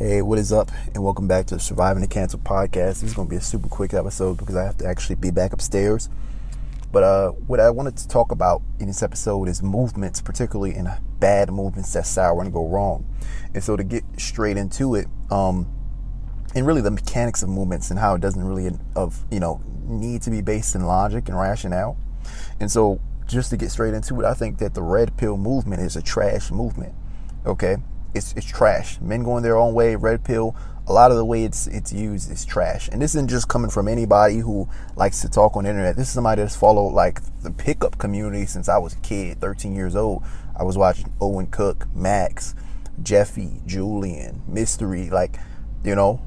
Hey, what is up? And welcome back to the Surviving the Cancel podcast. This is going to be a super quick episode because I have to actually be back upstairs. But uh, what I wanted to talk about in this episode is movements, particularly in bad movements that sour and go wrong. And so to get straight into it, um, and really the mechanics of movements and how it doesn't really of you know need to be based in logic and rationale. And so just to get straight into it, I think that the red pill movement is a trash movement. Okay, it's it's trash. Men going their own way, red pill. A lot of the way it's it's used is trash. And this isn't just coming from anybody who likes to talk on the internet. This is somebody that's followed like the pickup community since I was a kid, 13 years old. I was watching Owen Cook, Max, Jeffy, Julien, Mystery, like, you know,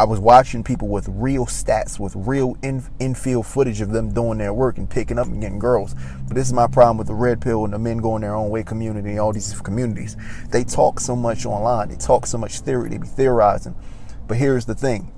I was watching people with real stats, with real in, infield footage of them doing their work and picking up and getting girls. But this is my problem with the red pill and the men going their own way community, and all these communities. They talk so much online, they talk so much theory, they be theorizing. But here's the thing.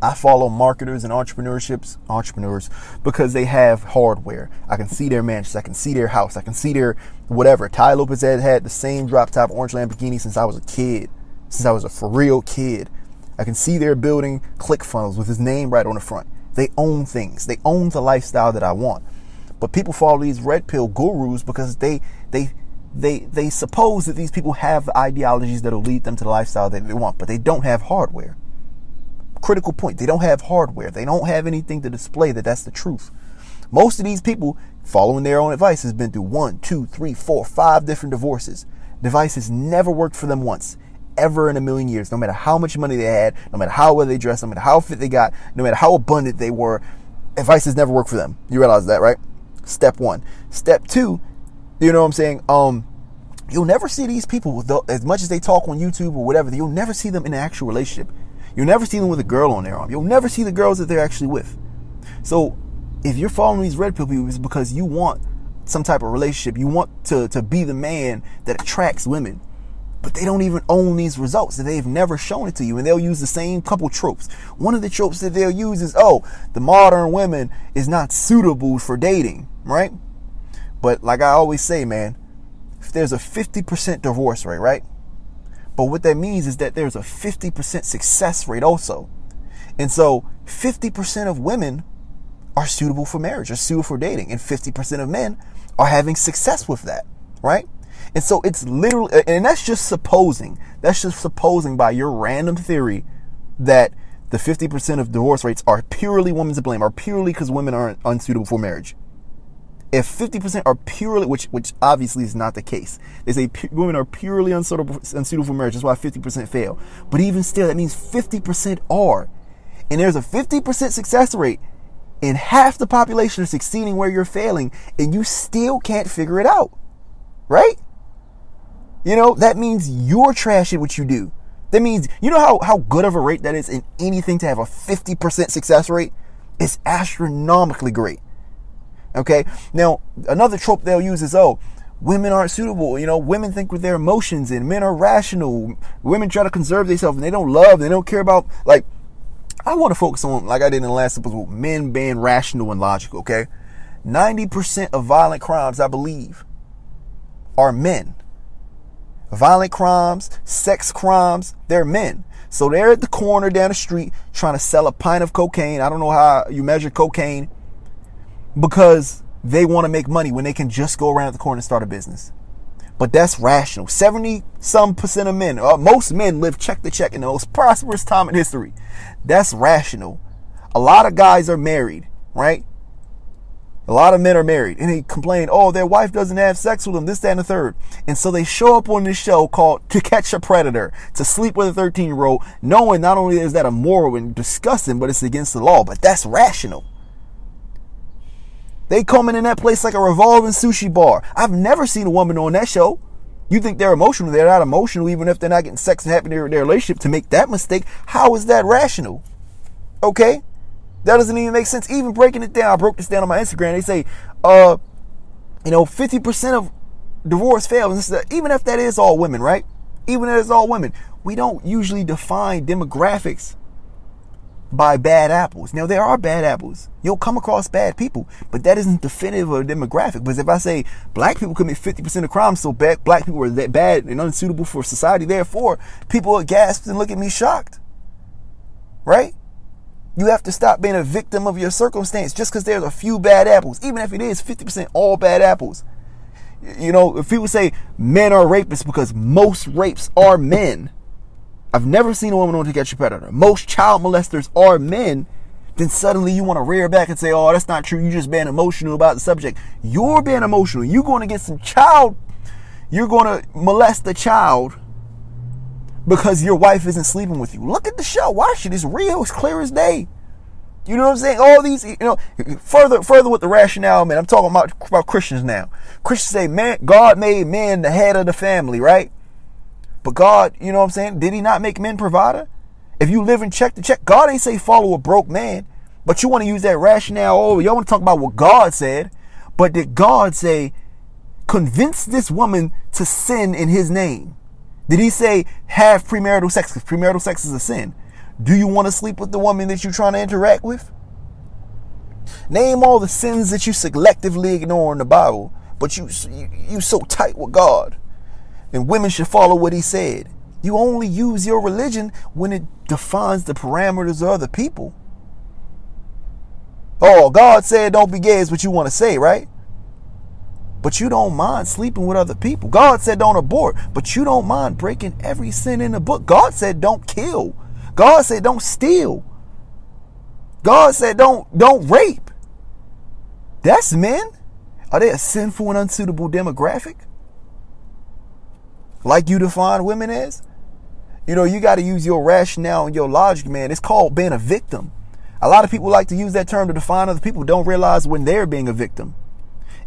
I follow marketers and entrepreneurships, entrepreneurs, because they have hardware. I can see their mansion, I can see their house, I can see their whatever. Tai Lopez had had the same drop top orange Lamborghini since I was a kid, since I was a for real kid. I can see they're building ClickFunnels with his name right on the front. They own things. They own the lifestyle that I want. But people follow these red pill gurus because they they they they suppose that these people have the ideologies that'll lead them to the lifestyle that they want, but they don't have hardware. Critical point. They don't have hardware. They don't have anything to display that that's the truth. Most of these people, following their own advice, has been through one, two, three, four, five different divorces. Device has never worked for them once ever in a million years, no matter how much money they had, no matter how well they dressed, no matter how fit they got, no matter how abundant they were, advice has never worked for them. You realize that, right? Step one. Step two, you know what I'm saying? Um, you'll never see these people as much as they talk on YouTube or whatever. You'll never see them in an actual relationship. You'll never see them with a girl on their arm. You'll never see the girls that they're actually with. So, if you're following these red pill people, it's because you want some type of relationship. You want to to be the man that attracts women but they don't even own these results. And they've never shown it to you, and they'll use the same couple tropes. One of the tropes that they'll use is, "Oh, the modern woman is not suitable for dating," right? But like I always say, man, if there's a 50% divorce rate, right? But what that means is that there's a 50% success rate also. And so 50% of women are suitable for marriage, are suitable for dating, and 50% of men are having success with that, right? And so it's literally, and that's just supposing, that's just supposing by your random theory that the 50% of divorce rates are purely women to blame, are purely because women aren't unsuitable for marriage. If 50% are purely, which which obviously is not the case, they say pu- women are purely unsuitable, unsuitable for marriage. That's why 50% fail. But even still, that means 50% are. And there's a 50% success rate, and half the population is succeeding where you're failing, and you still can't figure it out. Right? You know, that means you're trash at what you do. That means, you know how, how good of a rate that is in anything to have a 50% success rate? It's astronomically great. Okay? Now, another trope they'll use is, oh, women aren't suitable. You know, women think with their emotions and men are rational. Women try to conserve themselves and they don't love, they don't care about, like, I want to focus on, like I did in the last episode, men being rational and logical, okay? 90% of violent crimes, I believe, are men violent crimes, sex crimes, they're men. So they're at the corner down the street trying to sell a pint of cocaine. I don't know how you measure cocaine because they want to make money when they can just go around the corner and start a business. But that's rational. 70 some percent of men, uh, most men live check to check in the most prosperous time in history. That's rational. A lot of guys are married, right? A lot of men are married and they complain, oh, their wife doesn't have sex with them, this, that, and the third. And so they show up on this show called To Catch a Predator, to sleep with a 13 year old, knowing not only is that immoral and disgusting, but it's against the law. But that's rational. They come in in that place like a revolving sushi bar. I've never seen a woman on that show. You think they're emotional. They're not emotional, even if they're not getting sex and happy in their relationship to make that mistake. How is that rational? Okay? That doesn't even make sense. Even breaking it down, I broke this down on my Instagram. They say, uh, you know, 50% of divorce fails. Even if that is all women, right? Even if it's all women, we don't usually define demographics by bad apples. Now there are bad apples. You'll come across bad people, but that isn't definitive of a demographic. Because if I say black people commit 50% of crimes, so black people are that bad and unsuitable for society, therefore people are gasped and look at me shocked. Right? You have to stop being a victim of your circumstance just because there's a few bad apples, even if it is 50% all bad apples. You know, if people say men are rapists because most rapes are men, I've never seen a woman want to catch a predator. Most child molesters are men. Then suddenly you want to rear back and say, "Oh, that's not true. You just being emotional about the subject. You're being emotional. You're going to get some child. You're going to molest the child because your wife isn't sleeping with you. Look at the show. Watch it. It's real. It's clear as day. You know what I'm saying? All these, you know, further, further with the rationale, man. I'm talking about about Christians now. Christians say, man, God made men the head of the family, right? But God, you know what I'm saying? Did he not make men provider? If you live in check to check, God ain't say follow a broke man. But you want to use that rationale over. Y'all want to talk about what God said. But did God say, convince this woman to sin in his name? Did he say have premarital sex? Because premarital sex is a sin. Do you want to sleep with the woman that you're trying to interact with? Name all the sins that you selectively ignore in the Bible, but you you, you so tight with God and women should follow what he said. You only use your religion when it defines the parameters of other people. Oh, God said don't be gay is what you want to say, right? But you don't mind sleeping with other people. God said don't abort, but you don't mind breaking every sin in the book. God said don't kill. God said don't steal. God said don't don't rape. That's men. Are they a sinful and unsuitable demographic? like you define women as? You know, you got to use your rationale and your logic, man. It's called being a victim. A lot of people like to use that term to define other people, don't realize when they're being a victim.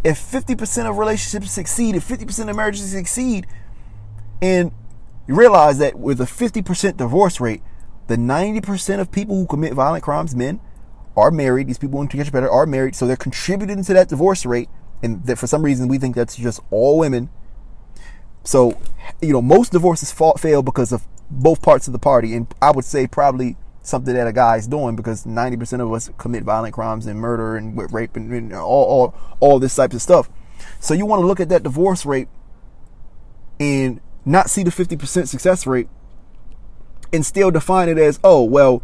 If 50% of relationships succeed, if 50% of marriages succeed, and you realize that with a 50% divorce rate, the 90% of people who commit violent crimes, men, are married. These people who get better are married, so they're contributing to that divorce rate. And that for some reason we think that's just all women so, you know, most divorces fall, fail because of both parts of the party. And I would say probably something that a guy is doing because 90% of us commit violent crimes and murder and rape and, and all, all, all this types of stuff. So you want to look at that divorce rate and not see the 50% success rate and still define it as, oh, well,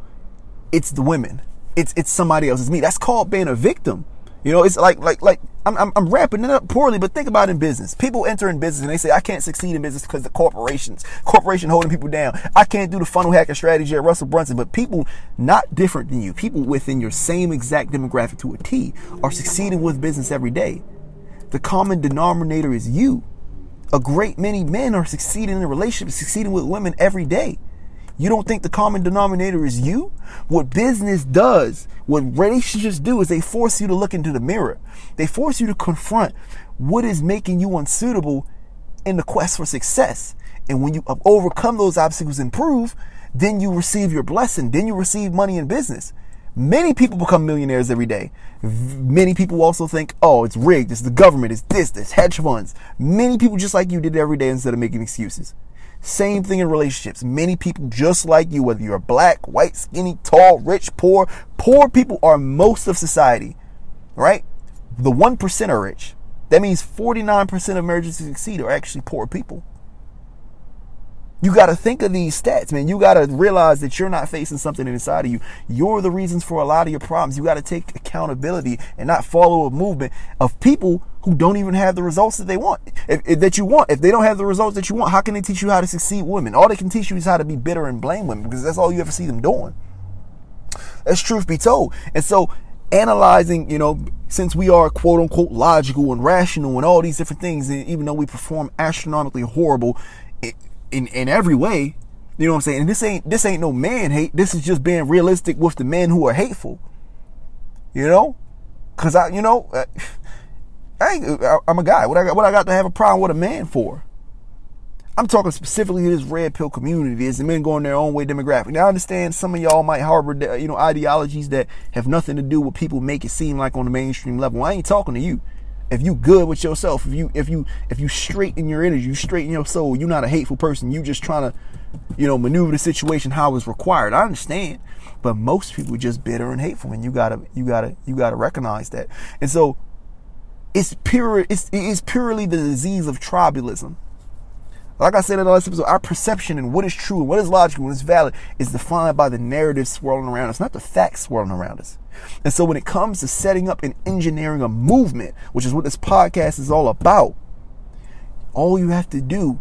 it's the women. It's, it's somebody else. It's me. That's called being a victim. You know, it's like like like I'm, I'm, I'm wrapping it up poorly, but think about in business. People enter in business and they say, I can't succeed in business because the corporations, corporation holding people down. I can't do the funnel hacking strategy at Russell Brunson, but people not different than you, people within your same exact demographic to a T are succeeding with business every day. The common denominator is you. A great many men are succeeding in relationships, succeeding with women every day. You don't think the common denominator is you? What business does, what relationships do is they force you to look into the mirror. They force you to confront what is making you unsuitable in the quest for success. And when you overcome those obstacles and improve, then you receive your blessing. Then you receive money in business. Many people become millionaires every day. Many people also think, oh, it's rigged. It's the government. It's this, this hedge funds. Many people just like you did every day instead of making excuses. Same thing in relationships. Many people just like you, whether you're black, white, skinny, tall, rich, poor, poor people are most of society, right? The 1% are rich. That means 49% of marriages that succeed are actually poor people. You got to think of these stats, man. You got to realize that you're not facing something inside of you. You're the reasons for a lot of your problems. You got to take accountability and not follow a movement of people who don't even have the results that they want, if, if, that you want. If they don't have the results that you want, how can they teach you how to succeed women? All they can teach you is how to be bitter and blame women because that's all you ever see them doing. That's truth be told. And so analyzing, you know, since we are quote unquote logical and rational and all these different things, and even though we perform astronomically horrible in in every way. You know what I'm saying? And this ain't this ain't no man hate. This is just being realistic with the men who are hateful. You know, because I, you know, uh, I, I'm a guy. What I got, what I got to have a problem with a man for? I'm talking specifically to this red pill community. Is the men going their own way demographic. Now I understand some of y'all might harbor, you know, ideologies that have nothing to do with people make it seem like on the mainstream level. I ain't talking to you. if you good with yourself, if you if you if you straighten your energy, you straighten your soul, you're not a hateful person. You just trying to, you know, maneuver the situation how it's required. I understand, but most people just bitter and hateful, and you gotta you gotta you gotta recognize that. And so, it's pure. It's it's purely the disease of tribalism. Like I said in the last episode, our perception and what is true and what is logical and what is valid is defined by the narrative swirling around us, not the facts swirling around us. And so when it comes to setting up and engineering a movement, which is what this podcast is all about, all you have to do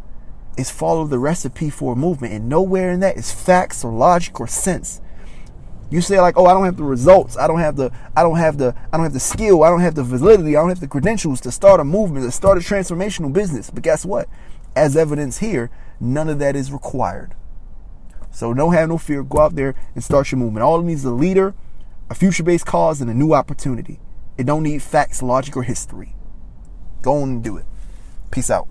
is follow the recipe for a movement. And nowhere in that is facts or logic or sense. You say like, "Oh, I don't have the results. I don't have the I don't have the I don't have the skill. I don't have the validity. I don't have the credentials to start a movement, to start a transformational business." But guess what? As evidence here, none of that is required. So don't have no fear. Go out there and start your movement. All it needs is a leader a future based cause, and a new opportunity. It don't need facts, logic, or history. Go on and do it. Peace out.